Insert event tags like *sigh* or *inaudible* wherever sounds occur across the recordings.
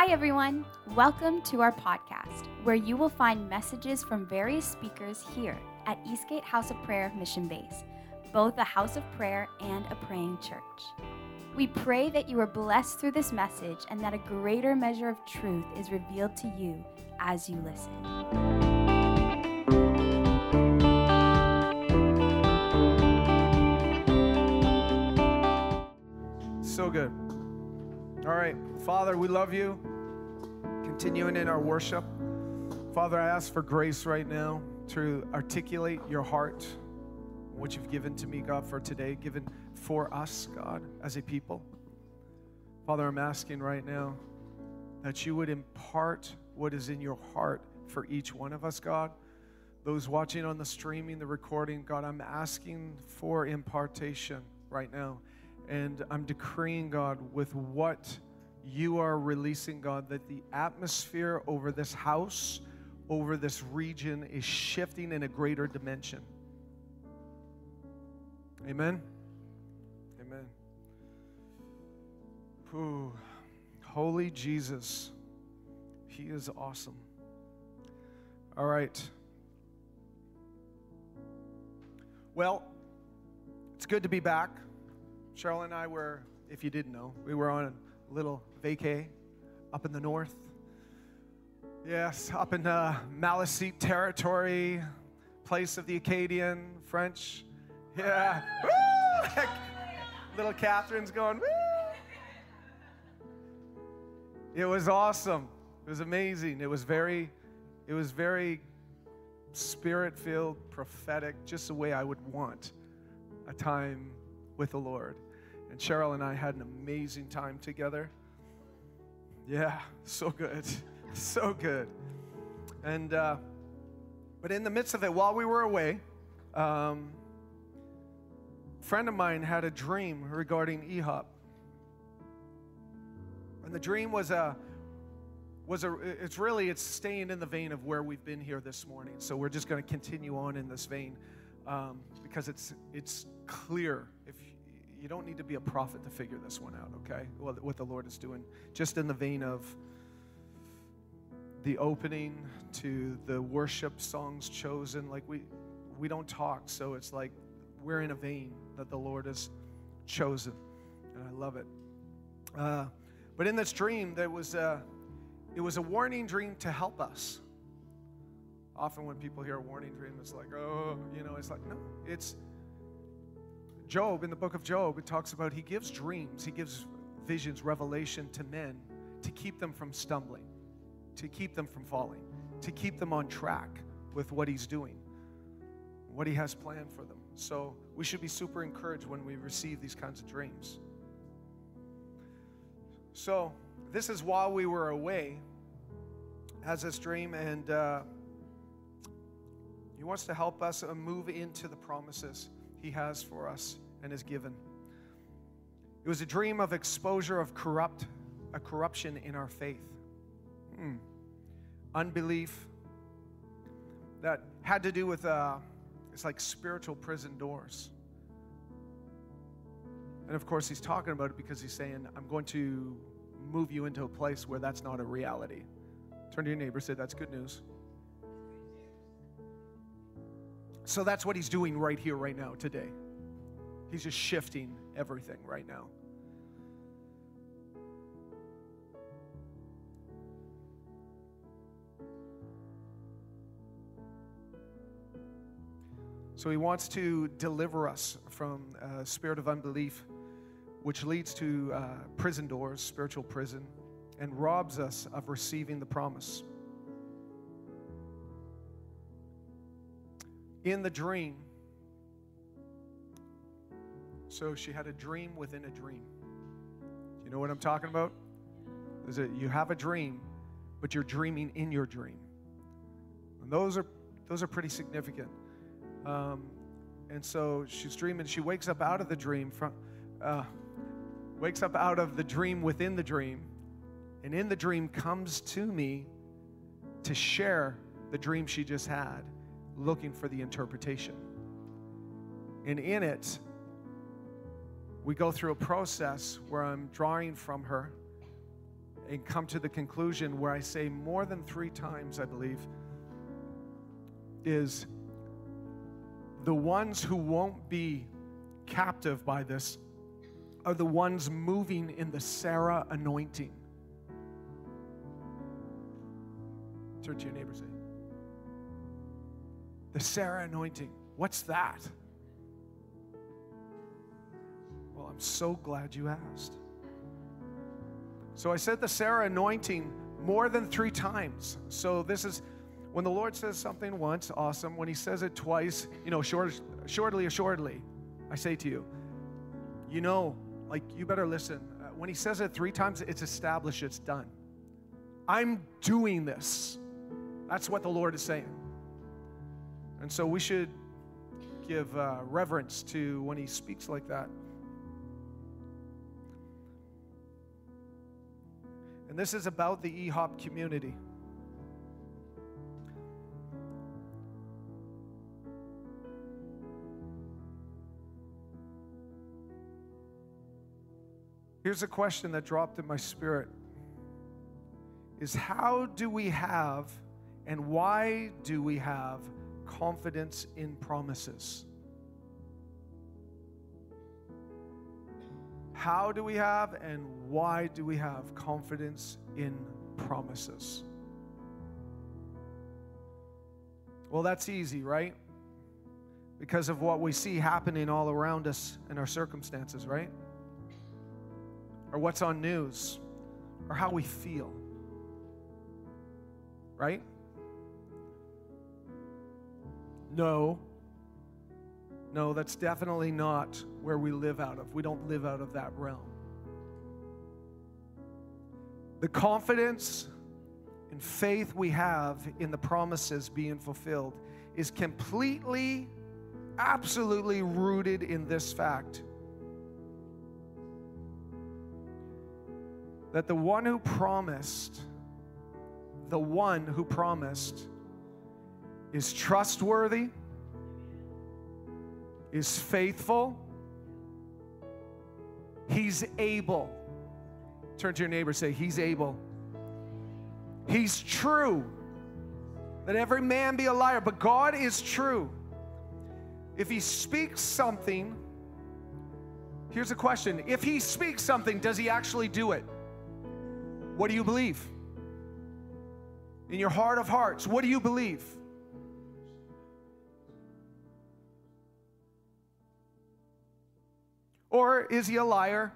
Hi, everyone. Welcome to our podcast, where you will find messages from various speakers here at Eastgate House of Prayer Mission Base, both a house of prayer and a praying church. We pray that you are blessed through this message and that a greater measure of truth is revealed to you as you listen. So good. All right. Father, we love you. Continuing in our worship. Father, I ask for grace right now to articulate your heart, what you've given to me, God, for today, given for us, God, as a people. Father, I'm asking right now that you would impart what is in your heart for each one of us, God. Those watching on the streaming, the recording, God, I'm asking for impartation right now. And I'm decreeing, God, with what you are releasing, God, that the atmosphere over this house, over this region is shifting in a greater dimension. Amen. Amen. Ooh, holy Jesus. He is awesome. All right. Well, it's good to be back. Cheryl and I were, if you didn't know, we were on a little vacay up in the north. Yes, up in uh, Maliseet territory, place of the Acadian, French. Yeah. Woo! little Catherine's going, Woo! It was awesome. It was amazing. It was very, it was very spirit-filled, prophetic, just the way I would want a time with the Lord. And Cheryl and I had an amazing time together. Yeah, so good. *laughs* so good. And, uh, but in the midst of it, while we were away, um, a friend of mine had a dream regarding EHOP. And the dream was a, was a, it's really, it's staying in the vein of where we've been here this morning. So we're just going to continue on in this vein um, because it's, it's clear. If you don't need to be a prophet to figure this one out, okay? What, the Lord is doing. Just in the vein of the opening to the worship songs chosen. Like we, we don't talk, so it's like we're in a vein that the Lord has chosen, and I love it. Uh, but in this dream, there was a, it was a warning dream to help us. Often when people hear a warning dream, it's like, oh, you know, it's like, no, it's Job, in the book of Job, it talks about he gives dreams, he gives visions, revelation to men to keep them from stumbling, to keep them from falling, to keep them on track with what he's doing, what he has planned for them. So we should be super encouraged when we receive these kinds of dreams. So this is while we were away, has this dream, and uh, he wants to help us uh, move into the promises he has for us and has given. It was a dream of exposure of corrupt, a corruption in our faith. Hmm. Unbelief that had to do with, uh, it's like spiritual prison doors. And of course, he's talking about it because he's saying, I'm going to move you into a place where that's not a reality. Turn to your neighbor, say, That's good news. So that's what he's doing right here, right now, today. He's just shifting everything right now. So he wants to deliver us from a spirit of unbelief, which leads to uh, prison doors, spiritual prison, and robs us of receiving the promise. In the dream, so she had a dream within a dream. You know what I'm talking about? Is you have a dream, but you're dreaming in your dream. And those are those are pretty significant. Um, and so she's dreaming. She wakes up out of the dream from, uh, wakes up out of the dream within the dream, and in the dream comes to me to share the dream she just had, looking for the interpretation. And in it, we go through a process where I'm drawing from her and come to the conclusion where I say more than three times, I believe, is the ones who won't be captive by this are the ones moving in the Sarah anointing. Turn to your neighbor say, The Sarah anointing. What's that? Well, I'm so glad you asked. So I said the Sarah anointing more than three times. So this is when the Lord says something once, awesome. When He says it twice, you know, short, shortly, assuredly, I say to you, you know, like you better listen. Uh, when He says it three times, it's established, it's done. I'm doing this. That's what the Lord is saying. And so we should give uh, reverence to when He speaks like that. And this is about the EHOP community. Here's a question that dropped in my spirit is how do we have and why do we have confidence in promises? How do we have and why do we have confidence in promises? Well, that's easy, right? Because of what we see happening all around us in our circumstances, right? or what's on news or how we feel. Right? No. No, that's definitely not where we live out of. We don't live out of that realm. The confidence and faith we have in the promises being fulfilled is completely, absolutely rooted in this fact that the one who promised, the one who promised, is trustworthy, is faithful, he's able. Turn to your neighbor say, He's able. He's true. Let every man be a liar, but God is true. If he speaks something, here's a question if he speaks something, does he actually do it? What do you believe? In your heart of hearts, what do you believe? Or is he a liar?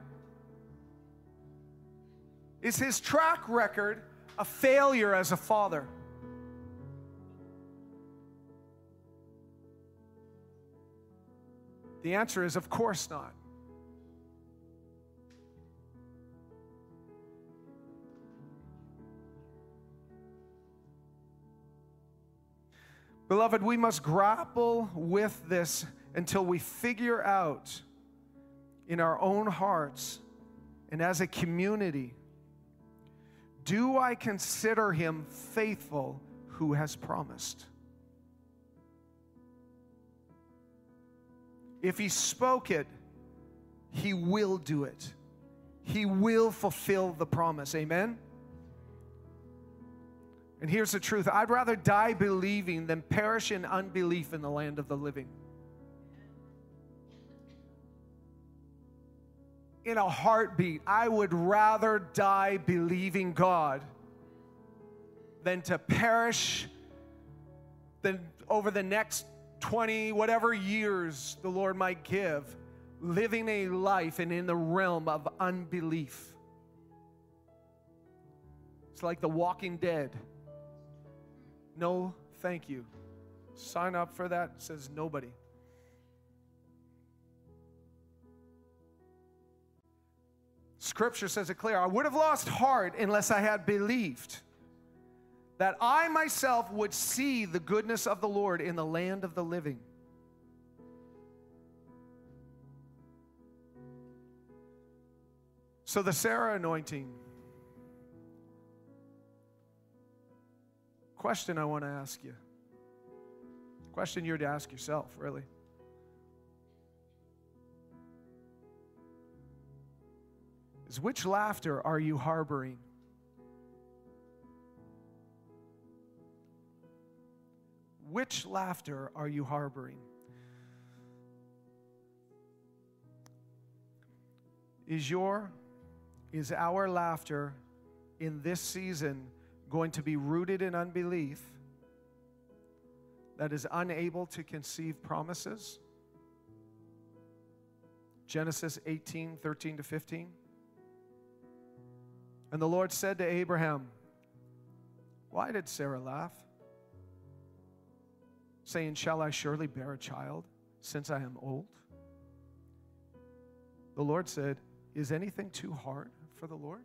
Is his track record a failure as a father? The answer is, of course not. Beloved, we must grapple with this until we figure out in our own hearts and as a community do I consider him faithful who has promised? If he spoke it, he will do it. He will fulfill the promise. Amen? And here's the truth I'd rather die believing than perish in unbelief in the land of the living. In a heartbeat, I would rather die believing God than to perish than over the next 20, whatever years the Lord might give, living a life and in the realm of unbelief. It's like the walking dead. No, thank you. Sign up for that says nobody. Scripture says it clear I would have lost heart unless I had believed that I myself would see the goodness of the Lord in the land of the living. So, the Sarah anointing Question I want to ask you. Question you're to ask yourself, really. is which laughter are you harboring? Which laughter are you harboring? Is your, is our laughter in this season going to be rooted in unbelief that is unable to conceive promises? Genesis 18, 13 to 15. And the Lord said to Abraham, Why did Sarah laugh? Saying, Shall I surely bear a child since I am old? The Lord said, Is anything too hard for the Lord?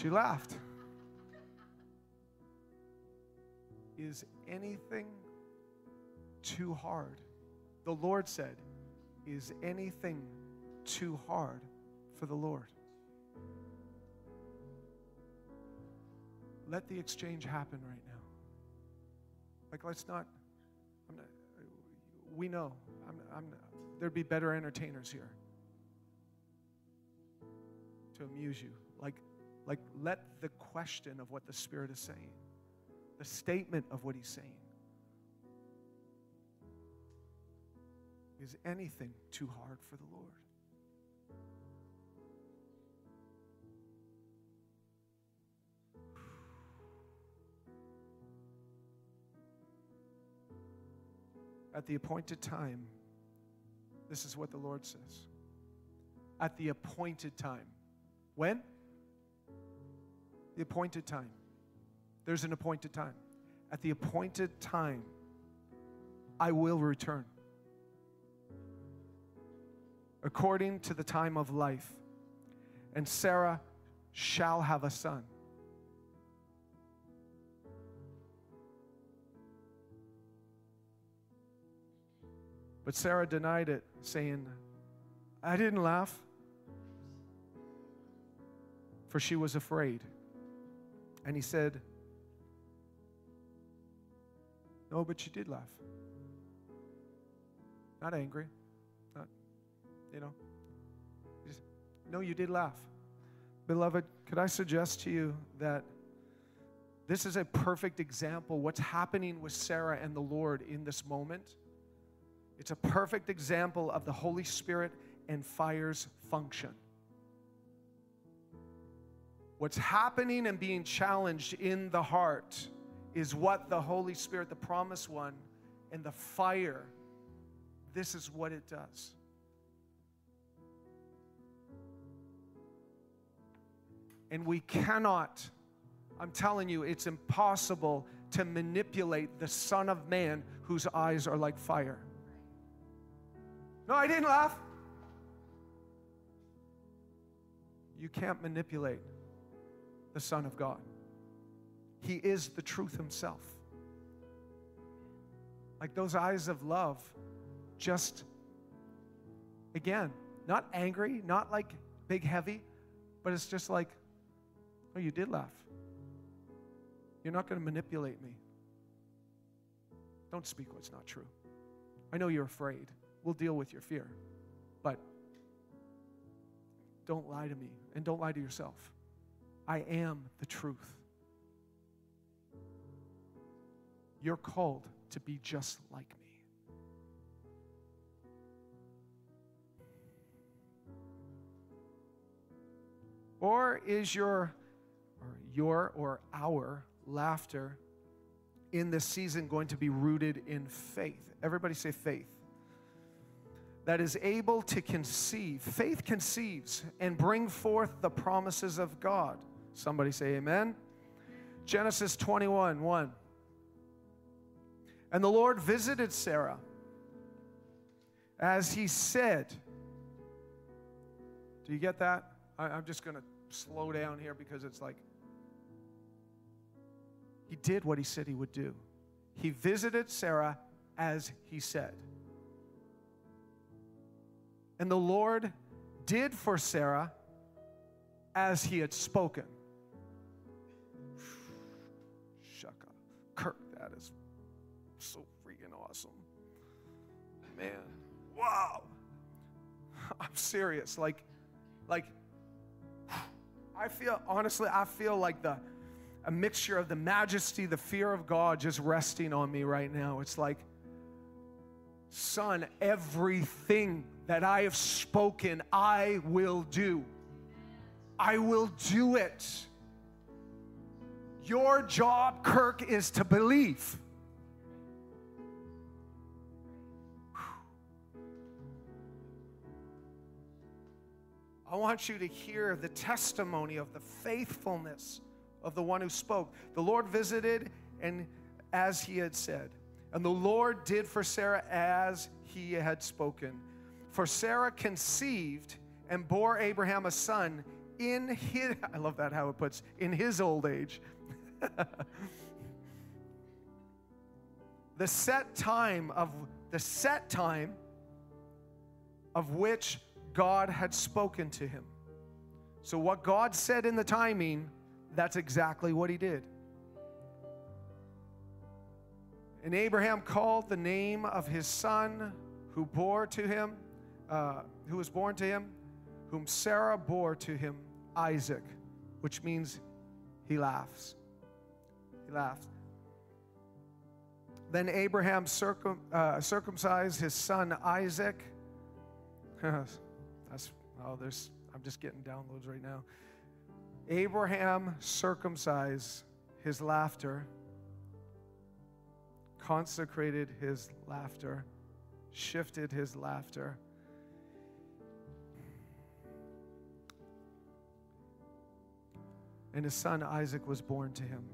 She laughed. Is anything too hard? The Lord said, Is anything too hard for the Lord? Let the exchange happen right now. Like, let's not, not we know I'm, I'm, there'd be better entertainers here to amuse you. Like, like, let the question of what the Spirit is saying, the statement of what He's saying, is anything too hard for the Lord? At the appointed time, this is what the Lord says. At the appointed time. When? The appointed time. There's an appointed time. At the appointed time, I will return. According to the time of life. And Sarah shall have a son. But Sarah denied it, saying, I didn't laugh, for she was afraid. And he said, No, but you did laugh. Not angry. Not, you know. No, you did laugh. Beloved, could I suggest to you that this is a perfect example what's happening with Sarah and the Lord in this moment? It's a perfect example of the Holy Spirit and fire's function. What's happening and being challenged in the heart is what the Holy Spirit, the promised one, and the fire, this is what it does. And we cannot, I'm telling you, it's impossible to manipulate the Son of Man whose eyes are like fire. No, I didn't laugh. You can't manipulate the Son of God. He is the truth Himself. Like those eyes of love, just again, not angry, not like big heavy, but it's just like, oh, you did laugh. You're not going to manipulate me. Don't speak what's not true. I know you're afraid. We'll deal with your fear. But don't lie to me and don't lie to yourself. I am the truth. You're called to be just like me. Or is your or your or our laughter in this season going to be rooted in faith? Everybody say faith. That is able to conceive. Faith conceives and bring forth the promises of God. Somebody say amen. Genesis 21 1. And the Lord visited Sarah as he said. Do you get that? I, am just going to slow down here because it's like he did what he said he would do. He visited Sarah as he said. And the Lord did for Sarah as he had spoken. Man, wow. I'm serious. Like, like, I feel, honestly, I feel like the, a mixture of the majesty, the fear of God just resting on me right now. It's like, Son, everything that I have spoken, I will do. I will do it. Your job, Kirk, is to believe. I want you to hear the testimony of the faithfulness of the one who spoke. The Lord visited, and as he had said, and the Lord did for Sarah as he had spoken. For Sarah conceived and bore Abraham a son in his, *laughs* I love that how it puts, in his old age. *laughs* the set time of, the set time of which God had spoken to him. So, what God said in the timing, that's exactly what he did. And Abraham called the name of his son who bore to him, uh, who was born to him, whom Sarah bore to him, Isaac, which means he laughs. He laughs. Then Abraham circum, uh, circumcised his son Isaac. *laughs* Oh, there's I'm just getting downloads right now. Abraham circumcised his laughter, consecrated his laughter, shifted his laughter. And his son Isaac was born to him.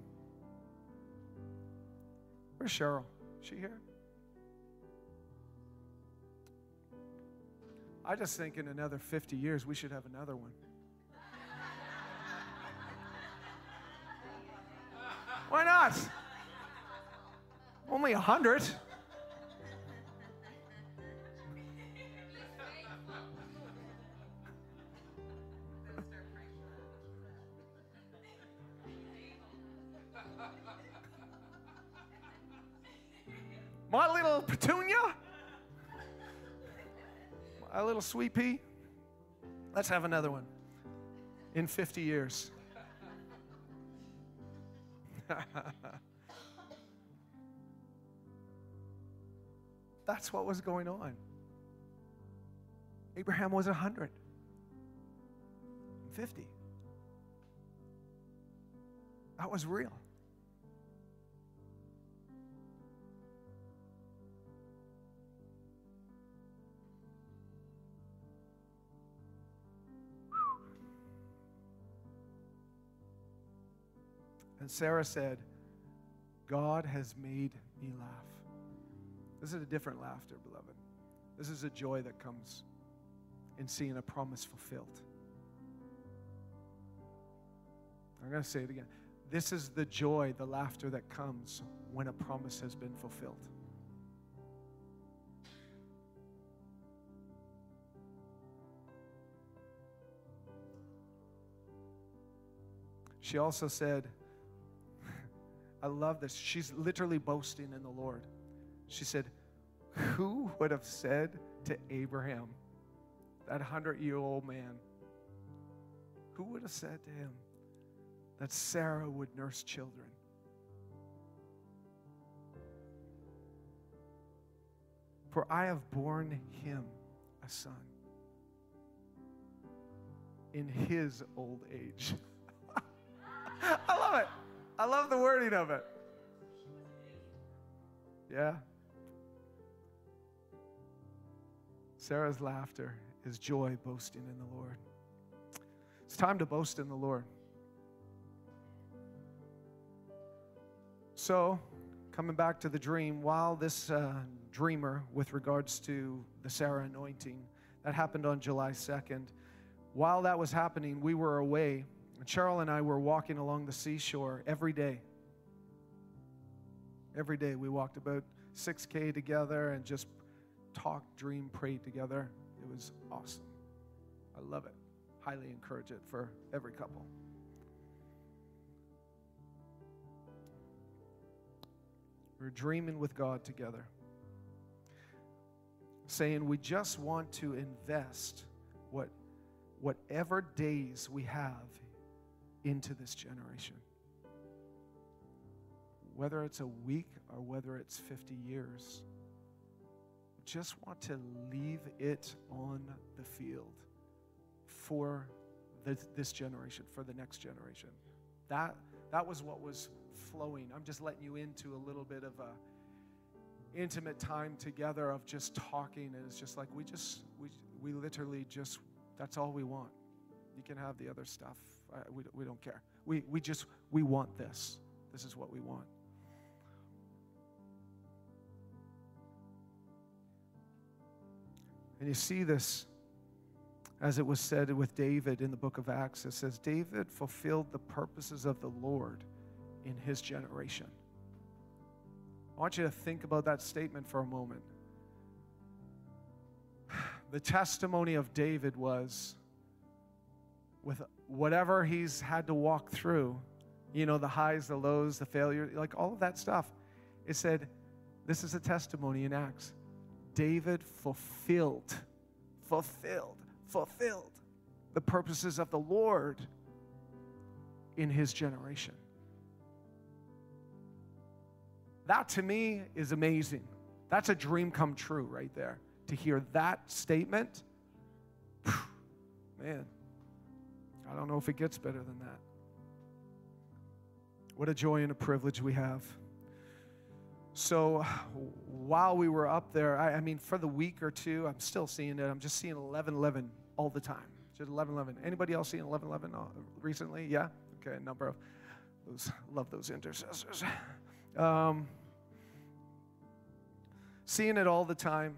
Where's Cheryl? Is she here? I just think in another 50 years we should have another one. Why not? Only a hundred. My little petunia? A little sweet pea? Let's have another one in 50 years. *laughs* That's what was going on. Abraham was 100, 50. That was real. And Sarah said, God has made me laugh. This is a different laughter, beloved. This is a joy that comes in seeing a promise fulfilled. I'm going to say it again. This is the joy, the laughter that comes when a promise has been fulfilled. She also said, I love this. She's literally boasting in the Lord. She said, Who would have said to Abraham, that hundred year old man, who would have said to him that Sarah would nurse children? For I have borne him a son in his old age. *laughs* I love it. I love the wording of it. Yeah. Sarah's laughter is joy boasting in the Lord. It's time to boast in the Lord. So, coming back to the dream, while this uh, dreamer, with regards to the Sarah anointing, that happened on July 2nd, while that was happening, we were away Cheryl and I were walking along the seashore every day. Every day we walked about 6K together and just talked, dreamed, prayed together. It was awesome. I love it. Highly encourage it for every couple. We're dreaming with God together, saying we just want to invest what, whatever days we have into this generation. Whether it's a week or whether it's 50 years, just want to leave it on the field for this, this generation, for the next generation. That, that was what was flowing. I'm just letting you into a little bit of a intimate time together of just talking and it's just like we just we, we literally just that's all we want you can have the other stuff we, we don't care we, we just we want this this is what we want and you see this as it was said with david in the book of acts it says david fulfilled the purposes of the lord in his generation. I want you to think about that statement for a moment. *sighs* The testimony of David was with whatever he's had to walk through, you know, the highs, the lows, the failure, like all of that stuff. It said, this is a testimony in Acts. David fulfilled, fulfilled, fulfilled the purposes of the Lord in his generation. That to me is amazing. That's a dream come true right there. To hear that statement, man, I don't know if it gets better than that. What a joy and a privilege we have. So while we were up there, I, I mean, for the week or two, I'm still seeing it. I'm just seeing 11 11 all the time. Just 11 11. Anybody else seeing 11 11 uh, recently? Yeah? Okay, a number of those, love those intercessors. Um, seeing it all the time.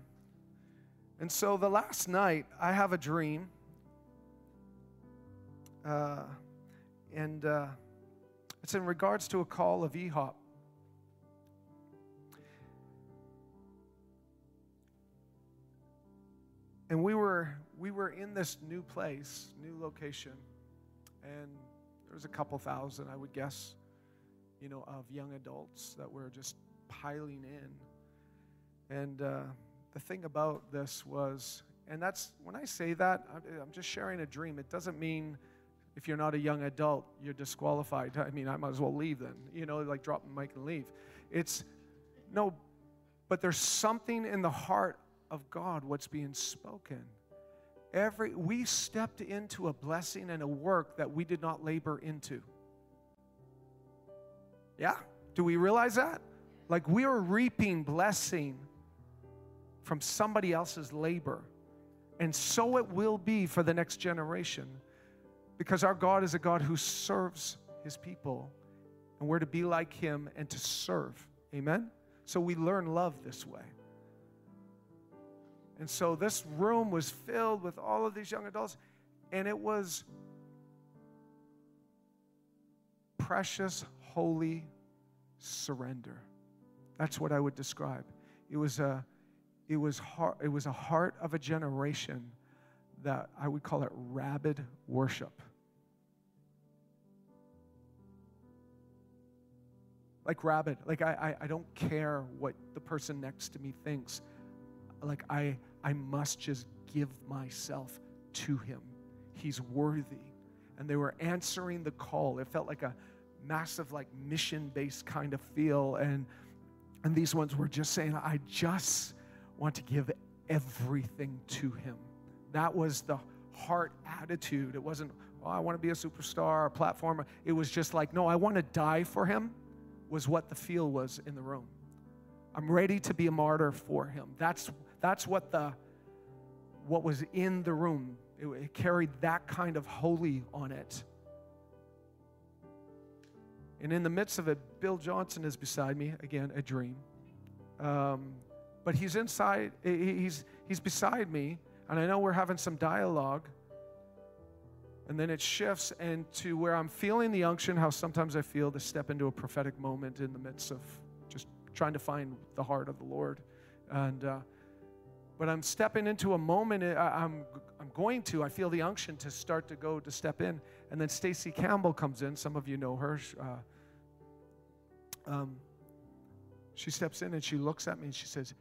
And so the last night, I have a dream. Uh, and uh, it's in regards to a call of EHOP. And we were we were in this new place, new location, and there was a couple thousand, I would guess, you know, of young adults that were just piling in. And uh, the thing about this was, and that's when I say that, I'm just sharing a dream. It doesn't mean if you're not a young adult, you're disqualified. *laughs* I mean, I might as well leave then, you know, like drop the mic and leave. It's no, but there's something in the heart of God, what's being spoken. Every we stepped into a blessing and a work that we did not labor into. Yeah? Do we realize that? Like we are reaping blessing from somebody else's labor. And so it will be for the next generation because our God is a God who serves his people. And we're to be like him and to serve. Amen? So we learn love this way. And so this room was filled with all of these young adults, and it was precious, holy surrender. That's what I would describe. It was a, it was heart, it was a heart of a generation that I would call it rabid worship. Like rabid. Like I, I, I don't care what the person next to me thinks. Like I, I must just give myself to him. He's worthy. And they were answering the call. It felt like a massive, like mission based kind of feel. And, and these ones were just saying, I just want to give everything to him. That was the heart attitude. It wasn't, oh, I want to be a superstar, a platformer. It was just like, no, I want to die for him, was what the feel was in the room. I'm ready to be a martyr for him. That's, that's what the what was in the room. It, it carried that kind of holy on it. And in the midst of it, Bill Johnson is beside me, again, a dream. Um, but he's inside, he's, he's beside me, and I know we're having some dialogue. And then it shifts into where I'm feeling the unction, how sometimes I feel to step into a prophetic moment in the midst of just trying to find the heart of the Lord. And, uh, but I'm stepping into a moment. I, am I'm going to. I feel the unction to start to go to step in, and then Stacey Campbell comes in. Some of you know her. Uh, um, she steps in and she looks at me and she says,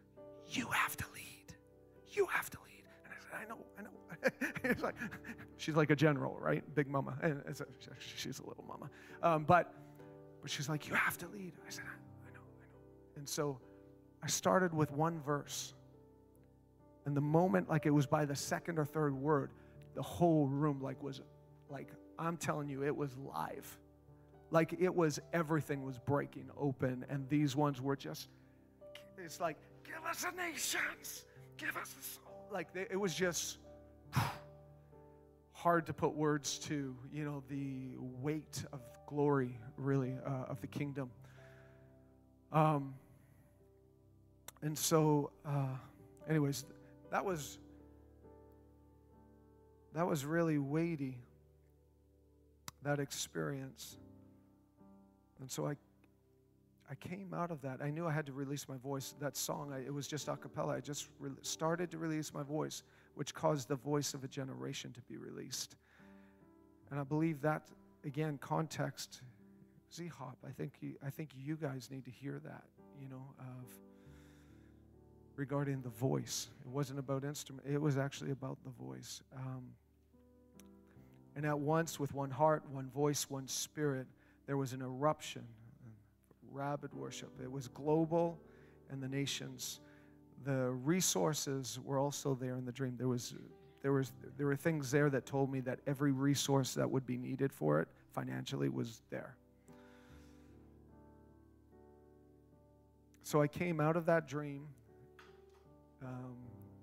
"You have to lead. You have to lead." And I said, "I know, I know." *laughs* it's like she's like a general, right? Big mama, and a, she's a little mama, um, but but she's like, "You have to lead." I said, I, "I know, I know." And so I started with one verse and the moment, like it was by the second or third word, the whole room, like, was like, I'm telling you, it was live. Like it was, everything was breaking open. And these ones were just, it's like, give us the nations, give us the soul. Like it was just hard to put words to, you know, the weight of glory, really, uh, of the kingdom. Um, and so, uh, anyways, that was that was really weighty that experience. And so i i came out of that. I knew i had to release my voice. That song I, it was just a cappella. I just re- started to release my voice which caused the voice of a generation to be released and i believe that again context EHOP i think you, i think you guys need to hear that you know of regarding the voice. It wasn't about instrument, it was actually about the voice. Um, and at once, with one heart, one voice, one spirit, there was an eruption, rabid worship. It was global, and the nations, the resources were also there in the dream. There was, there was, there were things there that told me that every resource that would be needed for it financially was there. So I came out of that dream um,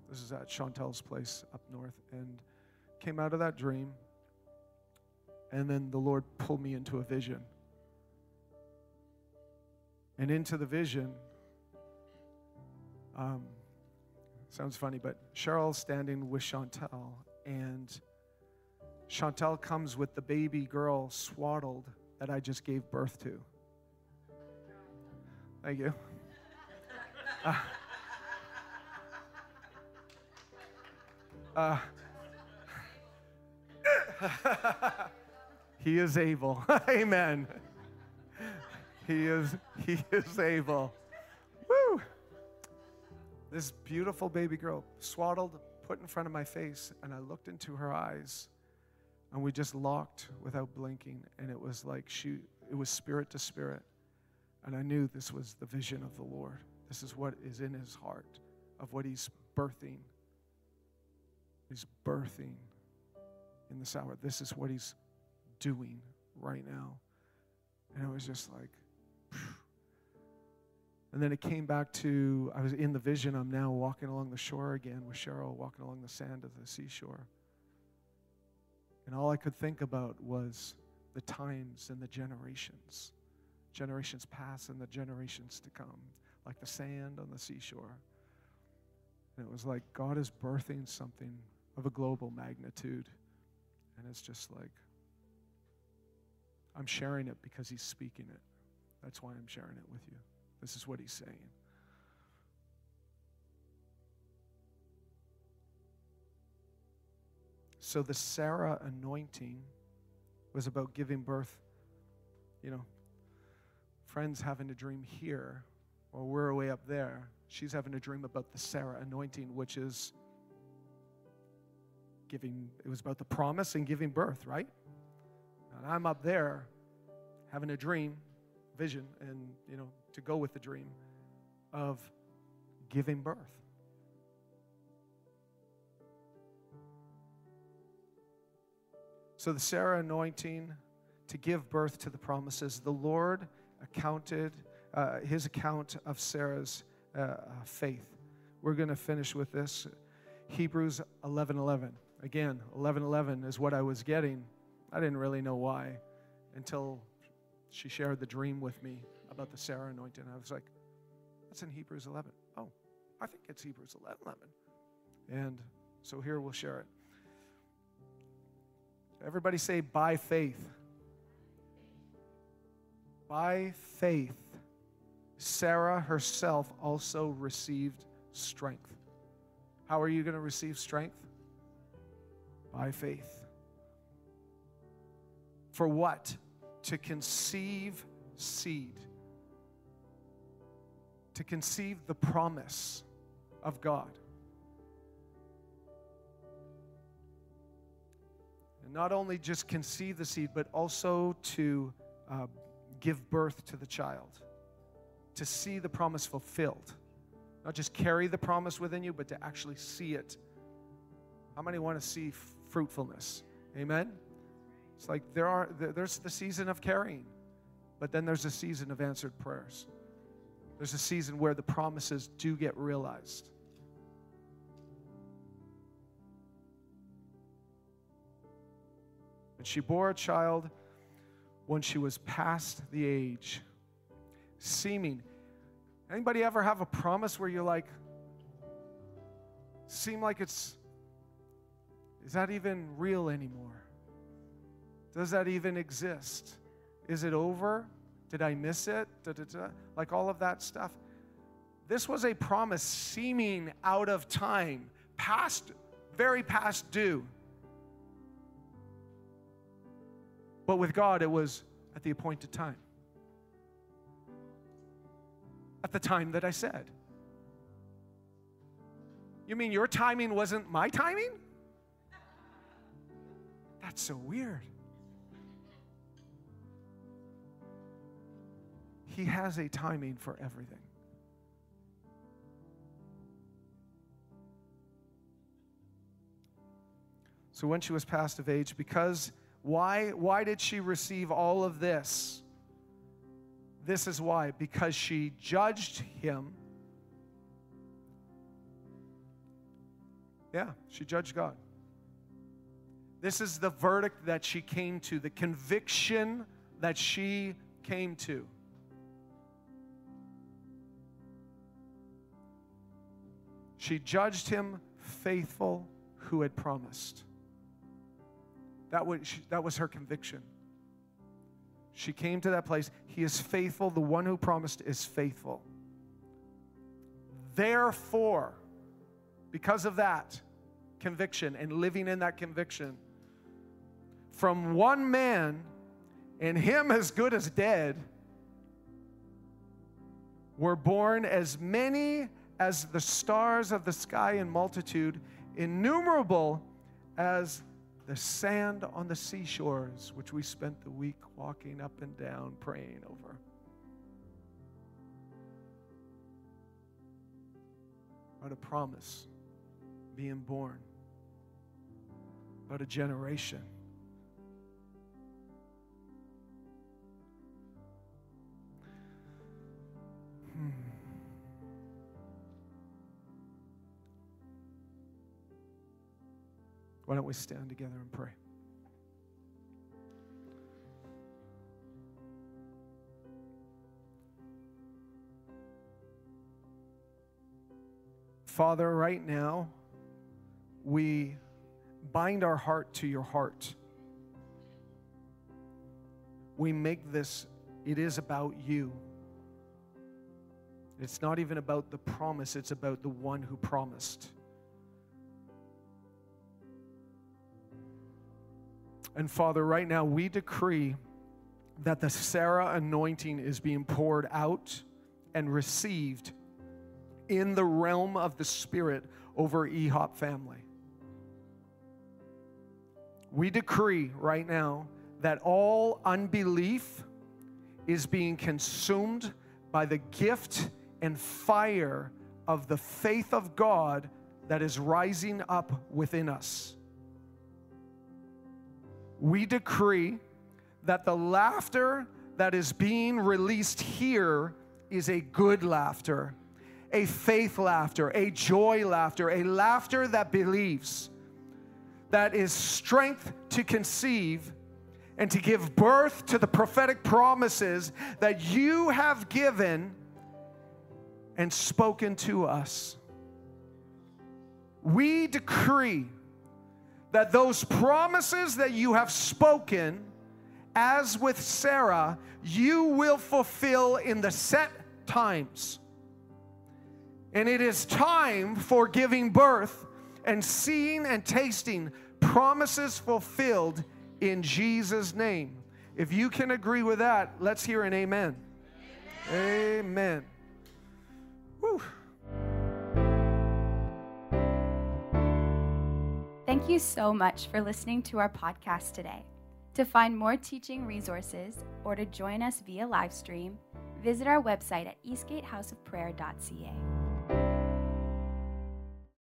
this is at Chantel's place up north, and came out of that dream. And then the Lord pulled me into a vision. And into the vision, um, sounds funny, but Cheryl's standing with Chantel, and Chantel comes with the baby girl swaddled that I just gave birth to. Thank you. *laughs* Uh, Uh, *laughs* he is able. *laughs* Amen. He is he is able. This beautiful baby girl swaddled, put in front of my face, and I looked into her eyes, and we just locked without blinking, and it was like she it was spirit to spirit. And I knew this was the vision of the Lord. This is what is in his heart of what he's birthing He's birthing in this hour. This is what he's doing right now. And it was just like, and then it came back to I was in the vision. I'm now walking along the shore again with Cheryl, walking along the sand of the seashore. And all I could think about was the times and the generations, generations past and the generations to come, like the sand on the seashore. And it was like God is birthing something of a global magnitude. And it's just like, I'm sharing it because he's speaking it. That's why I'm sharing it with you. This is what he's saying. So the Sarah anointing was about giving birth, you know, friends having a dream here, while we're away up there. She's having a dream about the Sarah anointing, which is giving, it was about the promise and giving birth, right? And I'm up there having a dream, vision, and, you know, to go with the dream of giving birth. So the Sarah anointing to give birth to the promises, the Lord accounted uh, his account of Sarah's uh, faith. We're going to finish with this. Hebrews 11 11. Again, 1111 is what I was getting. I didn't really know why until she shared the dream with me about the Sarah anointing. I was like, that's in Hebrews 11. Oh, I think it's Hebrews 11. 11. And so here we'll share it. Everybody say, by faith. By faith, Sarah herself also received strength How are you going to receive strength? By faith. For what? To conceive seed. To conceive the promise of God. And not only just conceive the seed, but also to uh, give birth to the child, to see the promise fulfilled. Not just carry the promise within you, but to actually see it. How many want to see fruitfulness? Amen? It's like there are there's the season of carrying, but then there's a season of answered prayers. There's a season where the promises do get realized. And she bore a child when she was past the age, seeming. Anybody ever have a promise where you're like, seem like it's, is that even real anymore? Does that even exist? Is it over? Did I miss it? Da, da, da. Like all of that stuff. This was a promise seeming out of time, past, very past due. But with God, it was at the appointed time. At the time that I said. You mean your timing wasn't my timing? That's so weird. He has a timing for everything. So when she was past of age, because why, why did she receive all of this? This is why. Because she judged him. Yeah, she judged God. This is the verdict that she came to, the conviction that she came to. She judged him faithful who had promised. That was, that was her conviction. She came to that place. He is faithful. The one who promised is faithful. Therefore, because of that conviction and living in that conviction, from one man, and him as good as dead, were born as many as the stars of the sky in multitude, innumerable as the sand on the seashores, which we spent the week walking up and down praying over. What a promise being born, what a generation. Hmm. Why don't we stand together and pray? Father, right now, we bind our heart to your heart. We make this, it is about you. It's not even about the promise, it's about the one who promised. And Father, right now we decree that the Sarah anointing is being poured out and received in the realm of the Spirit over EHOP family. We decree right now that all unbelief is being consumed by the gift and fire of the faith of God that is rising up within us we decree that the laughter that is being released here is a good laughter, a faith laughter, a joy laughter, a laughter that believes, that is strength to conceive and to give birth to the prophetic promises that you have given and spoken to us. We decree that those promises that you have spoken, as with Sarah, you will fulfill in the set times. And it is time for giving birth and seeing and tasting promises fulfilled in Jesus' name. If you can agree with that, let's hear an amen. Amen. amen. Woo. Thank you so much for listening to our podcast today. To find more teaching resources or to join us via live stream, visit our website at eastgatehouseofprayer.ca.